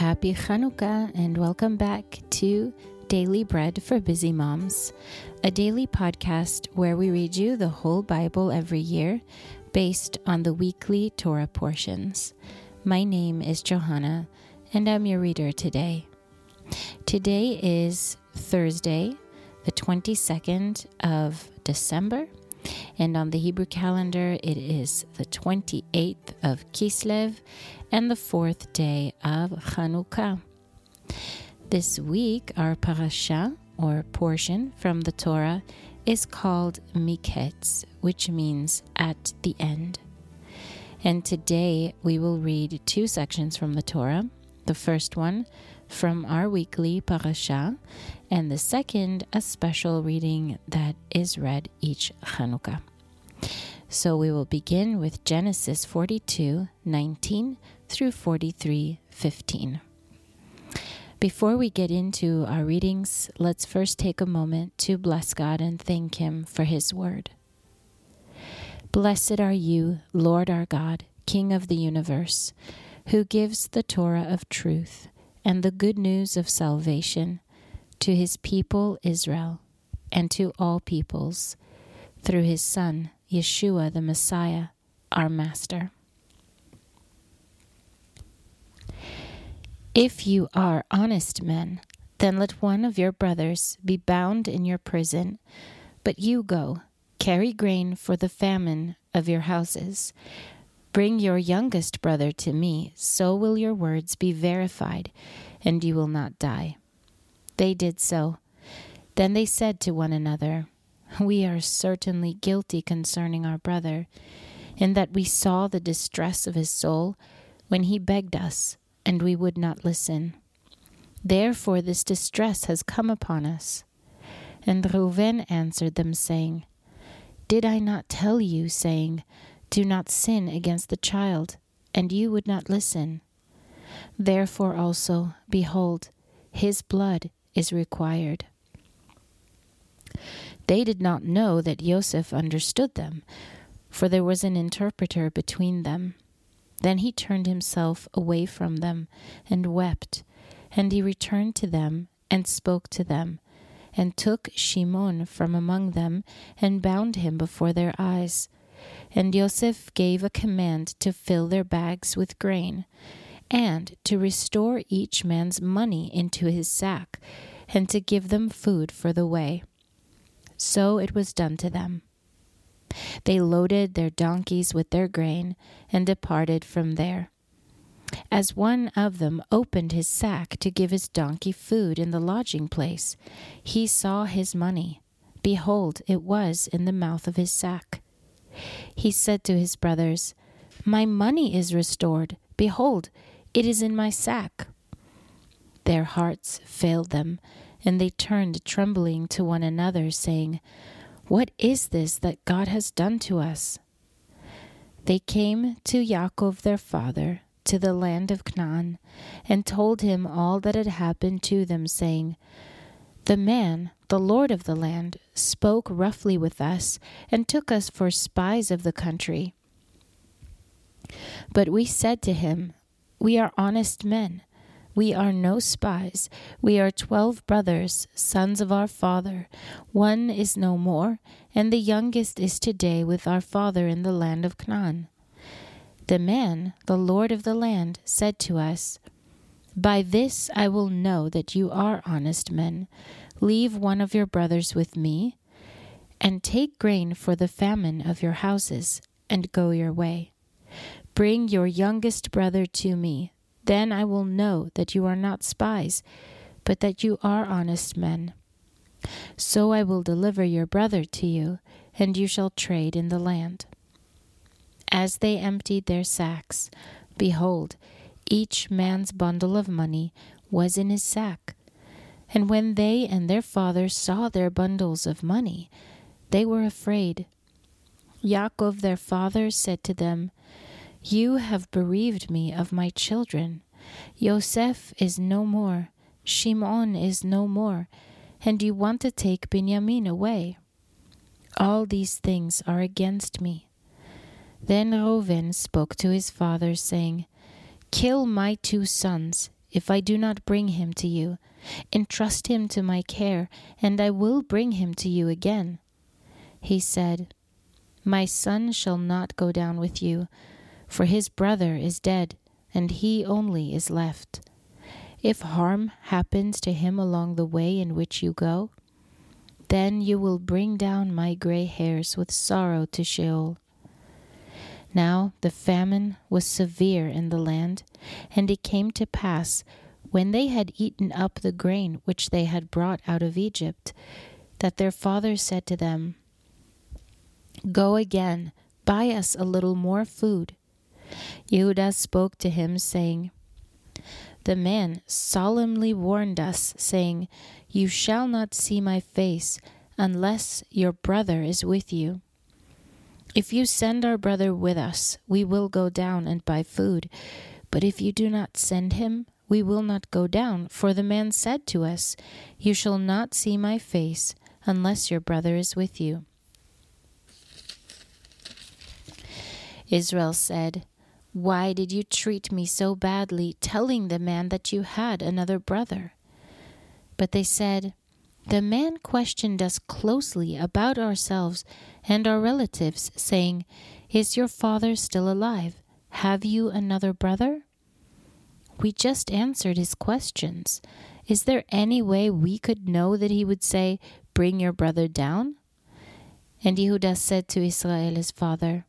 Happy Chanukah and welcome back to Daily Bread for Busy Moms, a daily podcast where we read you the whole Bible every year based on the weekly Torah portions. My name is Johanna and I'm your reader today. Today is Thursday, the 22nd of December, and on the Hebrew calendar it is the 28th of Kislev and the fourth day of Chanukah. This week, our parasha, or portion from the Torah, is called Miketz, which means at the end. And today we will read two sections from the Torah. The first one from our weekly parasha, and the second, a special reading that is read each Chanukah. So we will begin with Genesis 42 19 through 43 15. Before we get into our readings, let's first take a moment to bless God and thank Him for His word. Blessed are you, Lord our God, King of the universe, who gives the Torah of truth and the good news of salvation to His people Israel and to all peoples through His Son, Yeshua the Messiah, our Master. If you are honest men, then let one of your brothers be bound in your prison, but you go, carry grain for the famine of your houses. Bring your youngest brother to me, so will your words be verified, and you will not die. They did so. Then they said to one another, We are certainly guilty concerning our brother, in that we saw the distress of his soul when he begged us and we would not listen. Therefore this distress has come upon us. And Reuben answered them, saying, Did I not tell you, saying, Do not sin against the child, and you would not listen? Therefore also, behold, his blood is required. They did not know that Joseph understood them, for there was an interpreter between them. Then he turned himself away from them and wept. And he returned to them and spoke to them, and took Shimon from among them and bound him before their eyes. And Joseph gave a command to fill their bags with grain, and to restore each man's money into his sack, and to give them food for the way. So it was done to them. They loaded their donkeys with their grain and departed from there. As one of them opened his sack to give his donkey food in the lodging place, he saw his money. Behold, it was in the mouth of his sack. He said to his brothers, My money is restored. Behold, it is in my sack. Their hearts failed them, and they turned trembling to one another, saying, what is this that God has done to us? They came to Yaakov their father, to the land of Canaan, and told him all that had happened to them, saying, The man, the Lord of the land, spoke roughly with us, and took us for spies of the country. But we said to him, We are honest men we are no spies. We are twelve brothers, sons of our father. One is no more, and the youngest is today with our father in the land of Canaan. The man, the Lord of the land, said to us, By this I will know that you are honest men. Leave one of your brothers with me, and take grain for the famine of your houses, and go your way. Bring your youngest brother to me then I will know that you are not spies, but that you are honest men. So I will deliver your brother to you, and you shall trade in the land. As they emptied their sacks, behold, each man's bundle of money was in his sack. And when they and their father saw their bundles of money, they were afraid. Yaakov their father said to them, you have bereaved me of my children. Yosef is no more, Shimon is no more, and you want to take Benjamin away. All these things are against me. Then Reuben spoke to his father, saying, Kill my two sons, if I do not bring him to you. Entrust him to my care, and I will bring him to you again. He said, My son shall not go down with you, for his brother is dead, and he only is left. If harm happens to him along the way in which you go, then you will bring down my gray hairs with sorrow to Sheol. Now the famine was severe in the land, and it came to pass, when they had eaten up the grain which they had brought out of Egypt, that their father said to them, Go again, buy us a little more food. Yehudah spoke to him, saying, The man solemnly warned us, saying, You shall not see my face unless your brother is with you. If you send our brother with us, we will go down and buy food. But if you do not send him, we will not go down. For the man said to us, You shall not see my face unless your brother is with you. Israel said, Why did you treat me so badly, telling the man that you had another brother? But they said, The man questioned us closely about ourselves and our relatives, saying, Is your father still alive? Have you another brother? We just answered his questions. Is there any way we could know that he would say, Bring your brother down? And Yehudah said to Israel his father,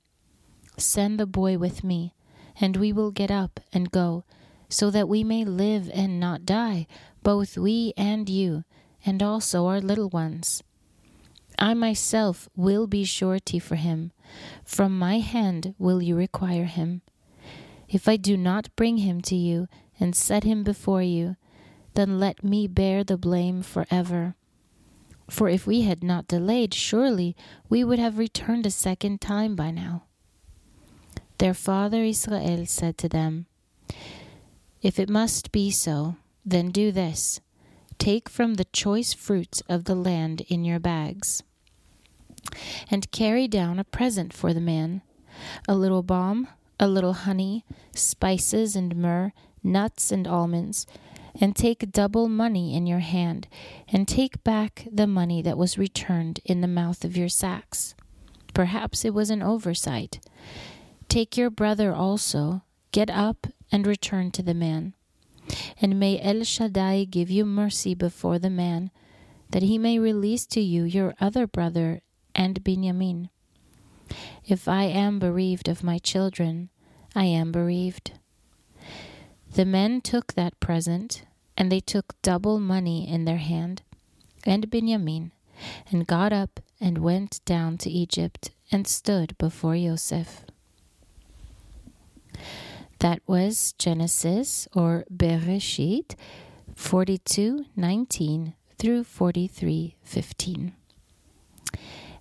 Send the boy with me, and we will get up and go, so that we may live and not die, both we and you, and also our little ones. I myself will be surety for him. From my hand will you require him. If I do not bring him to you and set him before you, then let me bear the blame forever. For if we had not delayed, surely we would have returned a second time by now. Their father Israel said to them, If it must be so, then do this take from the choice fruits of the land in your bags and carry down a present for the man a little balm, a little honey, spices and myrrh, nuts and almonds, and take double money in your hand, and take back the money that was returned in the mouth of your sacks. Perhaps it was an oversight. Take your brother also, get up and return to the man. And may El Shaddai give you mercy before the man, that he may release to you your other brother and Benjamin. If I am bereaved of my children, I am bereaved. The men took that present, and they took double money in their hand, and Benjamin, and got up and went down to Egypt and stood before Joseph. That was Genesis or Bereshit 42:19 through 43:15.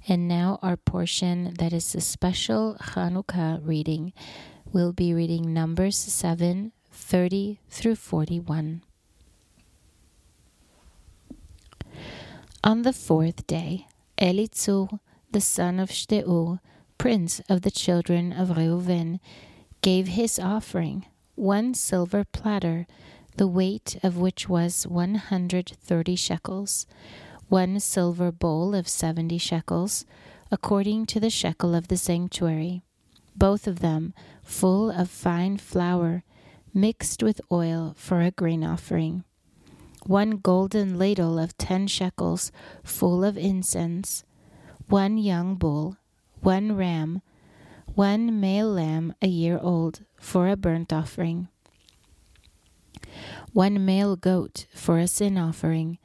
And now, our portion that is a special Hanukkah reading will be reading Numbers 7 30 through 41. On the fourth day, Elitzur, the son of Shedeur, prince of the children of Reuven, gave his offering, one silver platter, the weight of which was 130 shekels one silver bowl of seventy shekels, according to the shekel of the sanctuary, both of them full of fine flour, mixed with oil for a grain offering. One golden ladle of ten shekels, full of incense, one young bull, one ram, one male lamb a year old for a burnt offering, one male goat for a sin offering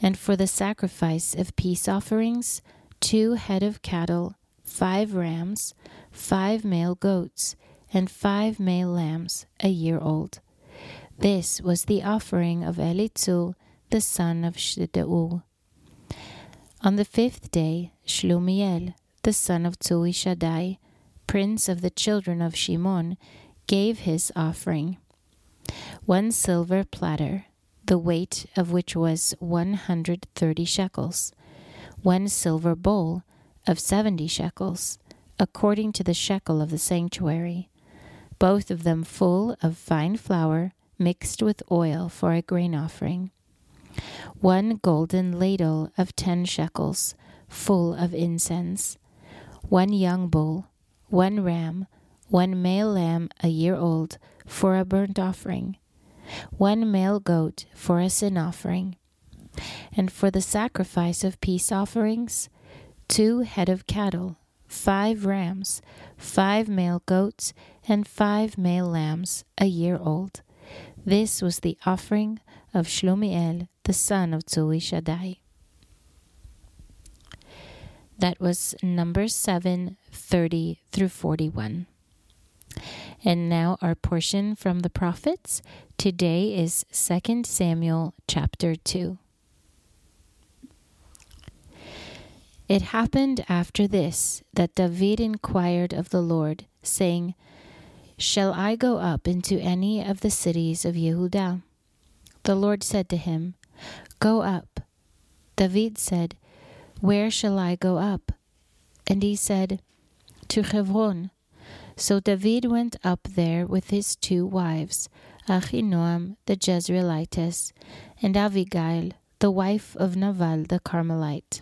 and for the sacrifice of peace offerings, two head of cattle, five rams, five male goats, and five male lambs, a year old. This was the offering of Elitzur, the son of Shedeur. On the fifth day, Shlumiel, the son of Tzurishaddai, prince of the children of Shimon, gave his offering. One silver platter, the weight of which was 130 shekels, one silver bowl of 70 shekels, according to the shekel of the sanctuary, both of them full of fine flour mixed with oil for a grain offering, one golden ladle of ten shekels, full of incense, one young bull, one ram, one male lamb a year old for a burnt offering, one male goat for a sin offering, and for the sacrifice of peace offerings, two head of cattle, five rams, five male goats, and five male lambs a year old. This was the offering of Shlomiel, the son of Zurishaddai. That was Numbers 7 30 through 41. And now our portion from the prophets. Today is 2 Samuel chapter 2. It happened after this that David inquired of the Lord, saying, Shall I go up into any of the cities of Yehudah? The Lord said to him, Go up. David said, Where shall I go up? And he said, To Hebron. So David went up there with his two wives, Achinoam the Jezreelitess, and Abigail, the wife of Nabal the Carmelite.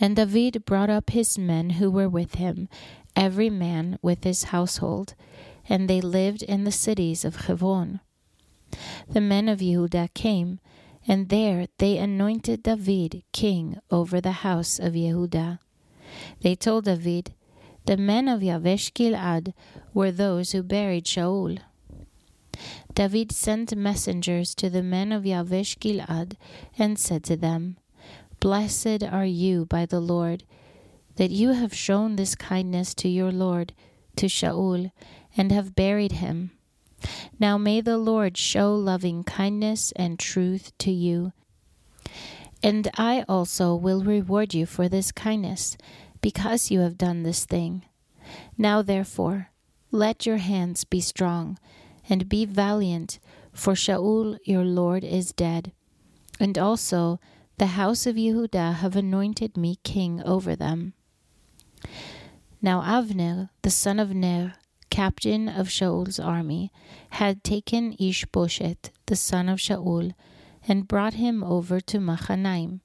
And David brought up his men who were with him, every man with his household, and they lived in the cities of Hebron. The men of Yehudah came, and there they anointed David king over the house of Yehudah. They told David, The men of Yavesh Gilad were those who buried Shaul. David sent messengers to the men of Yavesh Gilad and said to them, Blessed are you by the Lord, that you have shown this kindness to your Lord, to Shaul, and have buried him. Now may the Lord show loving kindness and truth to you. And I also will reward you for this kindness, because you have done this thing. Now therefore, let your hands be strong, and be valiant, for Shaul your Lord is dead. And also the house of Yehudah have anointed me king over them. Now Avner, the son of Ner, captain of Shaul's army, had taken Ishbosheth, the son of Shaul, and brought him over to Machanaim.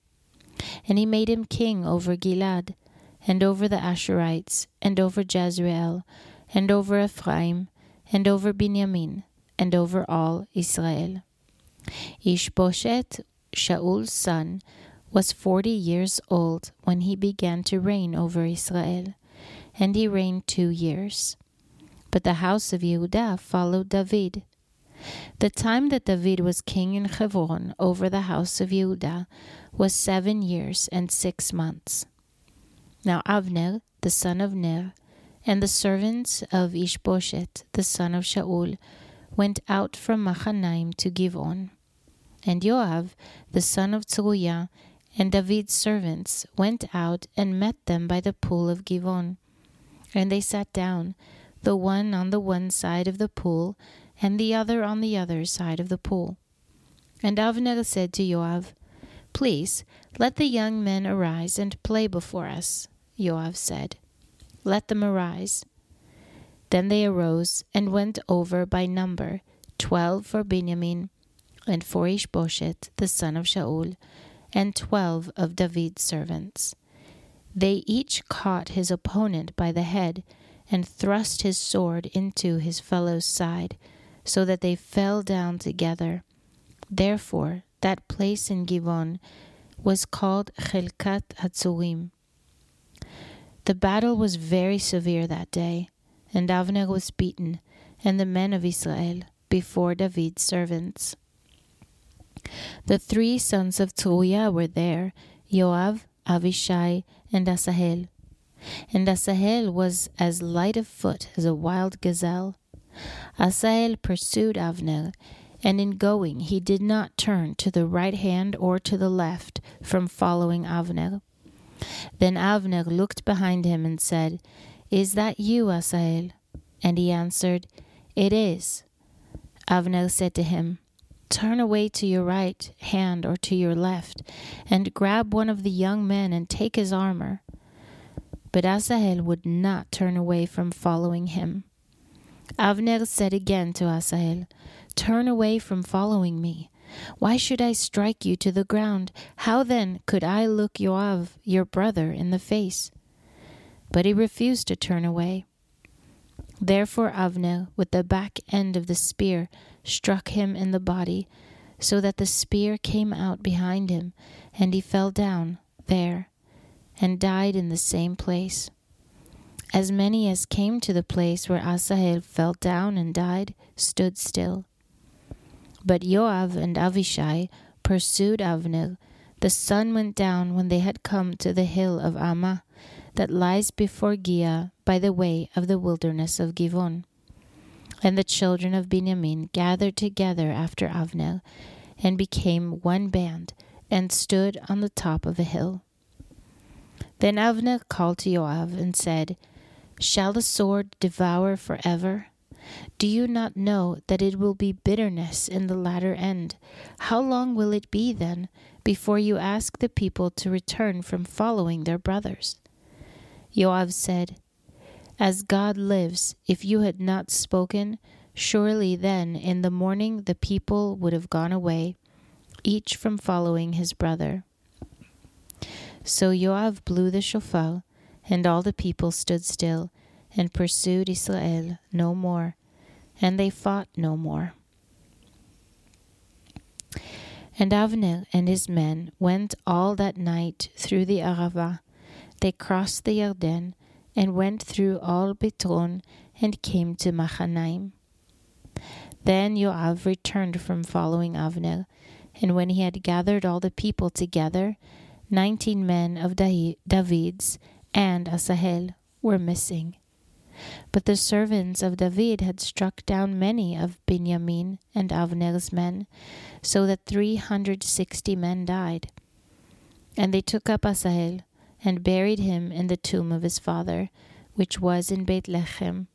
And he made him king over Gilad, and over the Asherites, and over Jezreel, and over Ephraim, and over Benjamin, and over all Israel. Ishbosheth Shaul's son, was forty years old when he began to reign over Israel, and he reigned two years. But the house of Yehudah followed David. The time that David was king in Hebron over the house of Yehudah was seven years and six months. Now Avner, the son of Ner, and the servants of Ishbosheth, the son of Shaul, went out from Machanaim to Givon. And Joab, the son of Zeruiah, and David's servants went out and met them by the pool of Givon. And they sat down, the one on the one side of the pool, and the other on the other side of the pool. And Avner said to Joab, Please, let the young men arise and play before us. Joab said, Let them arise. Then they arose and went over by number, twelve for Benjamin, and for Ishbosheth the son of Shaul, and twelve of David's servants. They each caught his opponent by the head, and thrust his sword into his fellow's side, so that they fell down together. Therefore, that place in Givon was called Chelkat Hatzurim. The battle was very severe that day, and Avner was beaten, and the men of Israel, before David's servants. The three sons of Zeruiah were there Joab, Avishai, and Asahel. And Asahel was as light of foot as a wild gazelle. Asahel pursued Avner, and in going he did not turn to the right hand or to the left from following Avner. Then Avner looked behind him and said, Is that you, Asahel? And he answered, It is. Avner said to him, Turn away to your right hand or to your left, and grab one of the young men and take his armor. But Asahel would not turn away from following him. Avner said again to Asahel, Turn away from following me. Why should I strike you to the ground? How then could I look Joav, your brother, in the face? But he refused to turn away. Therefore Avner, with the back end of the spear, struck him in the body, so that the spear came out behind him, and he fell down there, and died in the same place. As many as came to the place where Asahel fell down and died stood still. But Joab and Avishai pursued Avner. The sun went down when they had come to the hill of Ammah that lies before Giah by the way of the wilderness of Givon. And the children of Benjamin gathered together after Avner and became one band and stood on the top of a hill. Then Avner called to Joab and said, Shall the sword devour forever? Do you not know that it will be bitterness in the latter end? How long will it be then before you ask the people to return from following their brothers? Joab said, As God lives, if you had not spoken, surely then in the morning the people would have gone away, each from following his brother. So Joab blew the shofar and all the people stood still and pursued Israel no more, and they fought no more. And Avner and his men went all that night through the Arava. They crossed the Yarden and went through all Bitron and came to Machanaim. Then Joab returned from following Avner, and when he had gathered all the people together, nineteen men of David's and Asahel were missing. But the servants of David had struck down many of Benjamin and Avner's men, so that three hundred sixty men died. And they took up Asahel and buried him in the tomb of his father, which was in Bethlehem.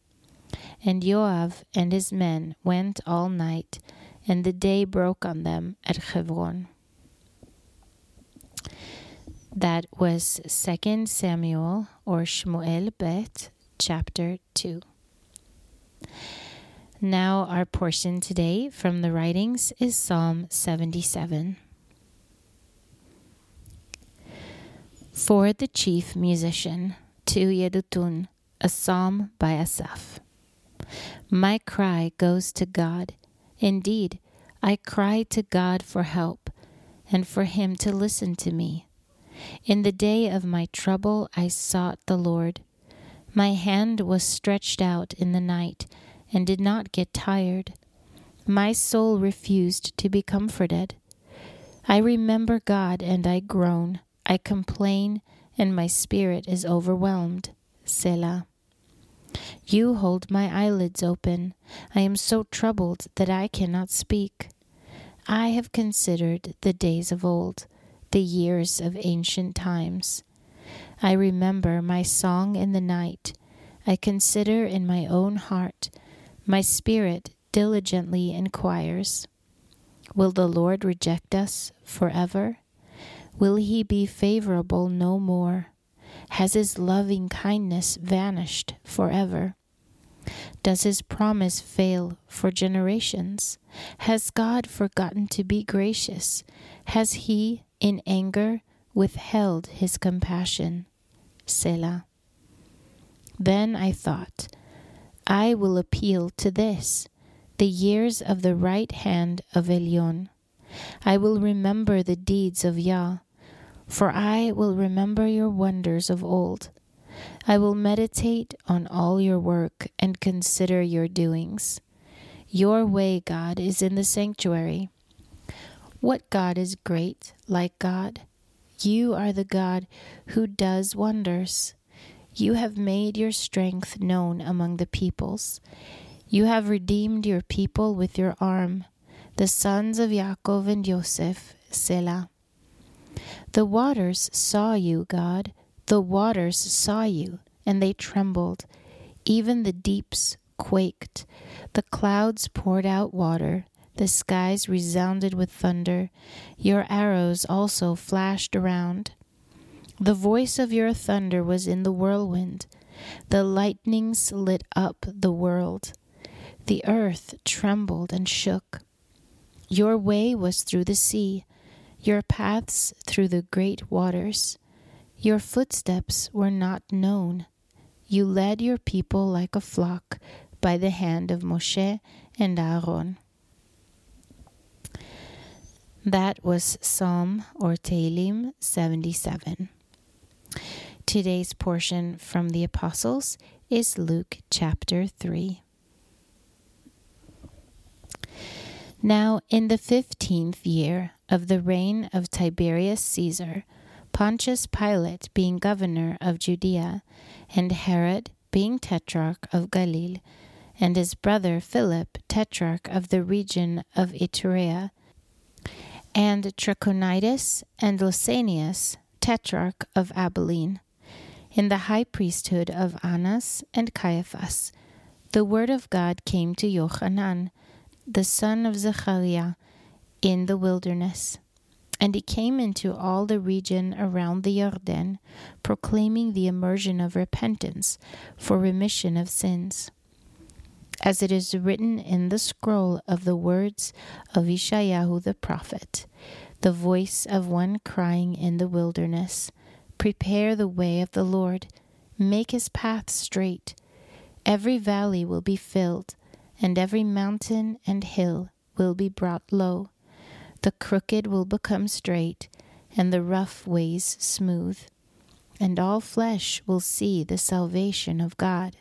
And Joab and his men went all night, and the day broke on them at Hebron. That was 2 Samuel or Shmuel Bet, chapter 2. Now, our portion today from the writings is Psalm 77. For the chief musician, to Yedutun, a psalm by Asaph. My cry goes to God. Indeed, I cry to God for help, and for him to listen to me. In the day of my trouble I sought the Lord. My hand was stretched out in the night and did not get tired. My soul refused to be comforted. I remember God and I groan. I complain and my spirit is overwhelmed. Selah. You hold my eyelids open. I am so troubled that I cannot speak. I have considered the days of old the years of ancient times. I remember my song in the night. I consider in my own heart. My spirit diligently inquires Will the Lord reject us forever? Will he be favorable no more? Has his loving kindness vanished forever? Does his promise fail for generations? Has God forgotten to be gracious? Has he in anger withheld his compassion. Selah. Then I thought, I will appeal to this, the years of the right hand of Elyon. I will remember the deeds of Yah, for I will remember your wonders of old. I will meditate on all your work and consider your doings. Your way, God, is in the sanctuary. What God is great like God? You are the God who does wonders. You have made your strength known among the peoples. You have redeemed your people with your arm, the sons of Yaakov and Joseph, Selah. The waters saw you, God. The waters saw you, and they trembled. Even the deeps quaked. The clouds poured out water. The skies resounded with thunder. Your arrows also flashed around. The voice of your thunder was in the whirlwind. The lightnings lit up the world. The earth trembled and shook. Your way was through the sea, your paths through the great waters. Your footsteps were not known. You led your people like a flock by the hand of Moshe and Aaron. That was Psalm or Tehillim 77. Today's portion from the Apostles is Luke chapter 3. Now, in the fifteenth year of the reign of Tiberius Caesar, Pontius Pilate being governor of Judea, and Herod being tetrarch of Galilee, and his brother Philip tetrarch of the region of Iturea, and Trachonitis and Lysanias tetrarch of Abilene, in the high priesthood of Annas and Caiaphas, the word of God came to Johanan, the son of Zechariah, in the wilderness. And he came into all the region around the Jordan, proclaiming the immersion of repentance for remission of sins. As it is written in the scroll of the words of Ishayahu the prophet, the voice of one crying in the wilderness, Prepare the way of the Lord, make his path straight. Every valley will be filled, and every mountain and hill will be brought low the crooked will become straight, and the rough ways smooth, and all flesh will see the salvation of God.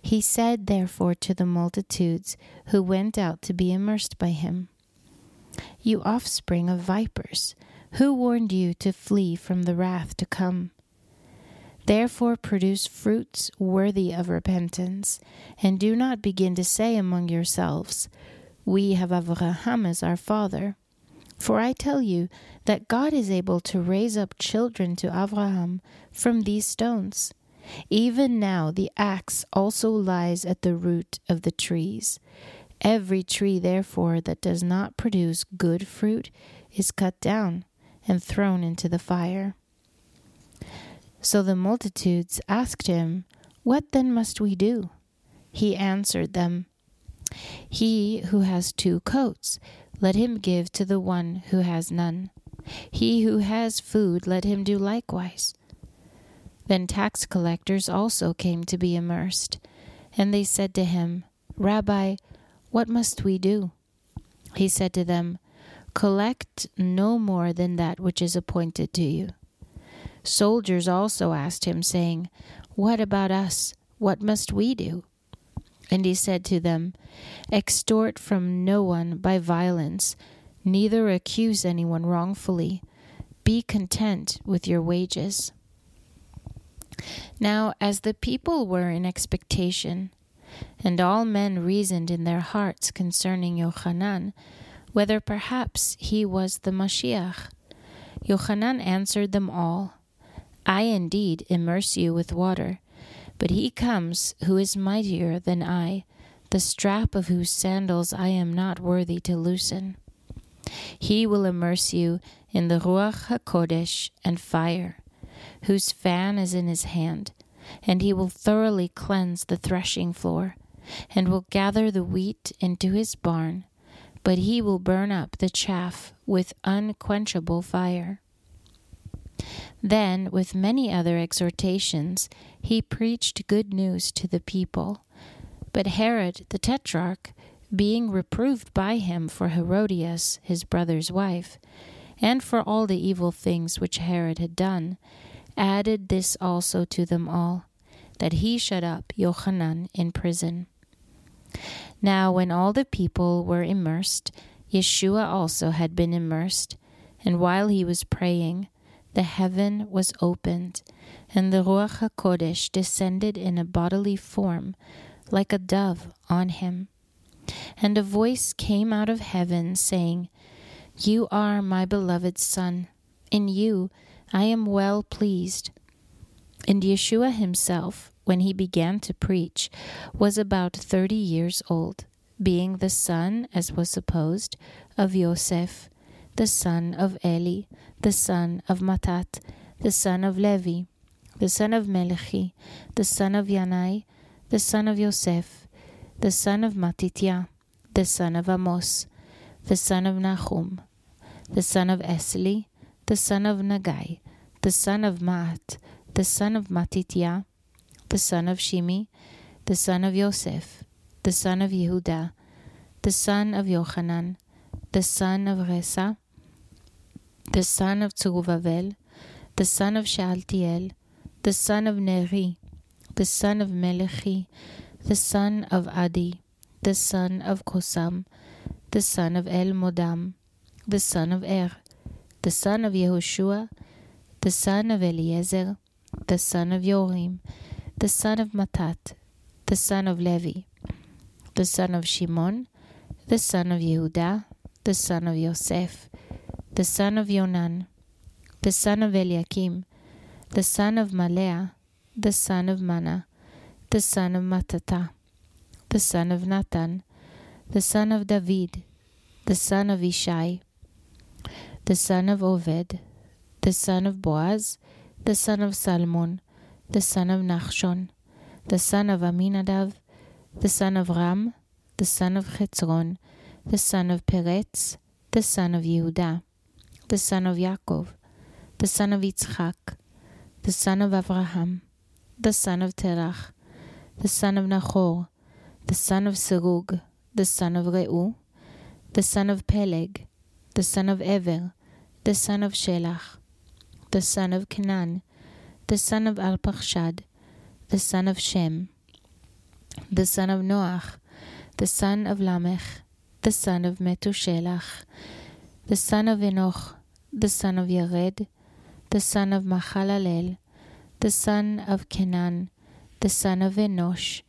He said, therefore, to the multitudes who went out to be immersed by him, You offspring of vipers, who warned you to flee from the wrath to come? Therefore produce fruits worthy of repentance, and do not begin to say among yourselves, we have Abraham as our father. For I tell you that God is able to raise up children to Abraham from these stones. Even now the axe also lies at the root of the trees. Every tree, therefore, that does not produce good fruit is cut down and thrown into the fire. So the multitudes asked him, What then must we do? He answered them, he who has two coats, let him give to the one who has none. He who has food, let him do likewise. Then tax collectors also came to be immersed, and they said to him, Rabbi, what must we do? He said to them, Collect no more than that which is appointed to you. Soldiers also asked him, saying, What about us? What must we do? And he said to them, Extort from no one by violence, neither accuse anyone wrongfully. Be content with your wages. Now, as the people were in expectation, and all men reasoned in their hearts concerning Yochanan, whether perhaps he was the Mashiach, Yochanan answered them all, I indeed immerse you with water but he comes who is mightier than I, the strap of whose sandals I am not worthy to loosen. He will immerse you in the Ruach HaKodesh and fire, whose fan is in his hand, and he will thoroughly cleanse the threshing floor, and will gather the wheat into his barn, but he will burn up the chaff with unquenchable fire. Then, with many other exhortations, he preached good news to the people. But Herod the Tetrarch, being reproved by him for Herodias, his brother's wife, and for all the evil things which Herod had done, added this also to them all, that he shut up Johanan in prison. Now, when all the people were immersed, Yeshua also had been immersed, and while he was praying, the heaven was opened, and the Ruach HaKodesh descended in a bodily form, like a dove, on him. And a voice came out of heaven, saying, You are my beloved Son. In you I am well pleased. And Yeshua himself, when he began to preach, was about thirty years old, being the son, as was supposed, of Joseph, the son of Eli, the son of Matat, the son of Levi, the son of Melchi, the son of Yanai, the son of Yosef, the son of Matitya, the son of Amos, the son of Nahum, the son of Esli, the son of Nagai, the son of Maat, the son of Matitya, the son of Shimi, the son of Yosef, the son of Yehuda, the son of Yochanan, the son of Resa, the son of Zerubbabel, the son of Shealtiel, the son of Neri, the son of Melechi, the son of Adi, the son of Kosam, the son of El Modam, the son of Er, the son of Yehoshua, the son of Eliezer, the son of Yorim, the son of Matat, the son of Levi, the son of Shimon, the son of Yehuda, the son of Yosef, the son of Yonan, the son of Eliakim, the son of Malea, the son of Mana, the son of Matata, the son of Nathan, the son of David, the son of Ishai, the son of Oved, the son of Boaz, the son of Salmon, the son of Nachshon, the son of Aminadav, the son of Ram, the son of Chetzron, the son of Peretz, the son of Yehuda, the son of Yaakov, the son of Yitzchak, the son of Abraham, the son of Terach, the son of Nahor, the son of Serug, the son of Reu, the son of Peleg, the son of Ever, the son of Shelach, the son of Canaan, the son of Arpachshad, the son of Shem, the son of Noach, the son of Lamech, the son of Metushelach, the son of Enoch, the son of Yared, the son of Mahalalel, the son of Kenan, the son of Enosh,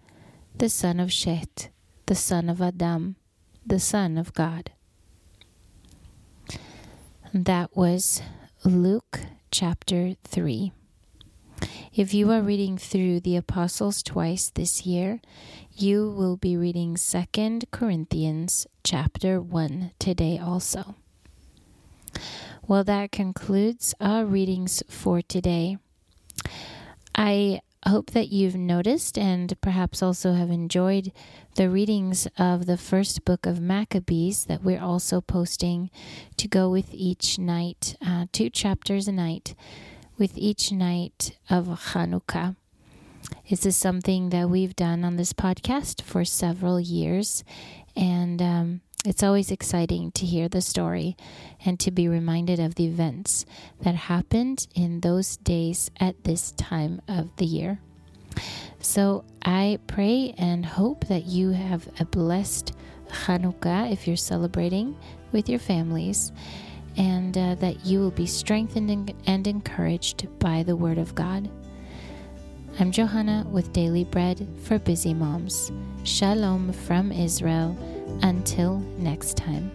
the son of Shet, the son of Adam, the son of God. That was Luke chapter 3. If you are reading through the Apostles twice this year, you will be reading 2 Corinthians chapter 1 today also. Well, that concludes our readings for today. I hope that you've noticed and perhaps also have enjoyed the readings of the first book of Maccabees that we're also posting to go with each night, uh, two chapters a night, with each night of Hanukkah. This is something that we've done on this podcast for several years, and um, it's always exciting to hear the story and to be reminded of the events that happened in those days at this time of the year. So I pray and hope that you have a blessed Hanukkah if you're celebrating with your families and uh, that you will be strengthened and encouraged by the Word of God. I'm Johanna with Daily Bread for Busy Moms. Shalom from Israel. Until next time.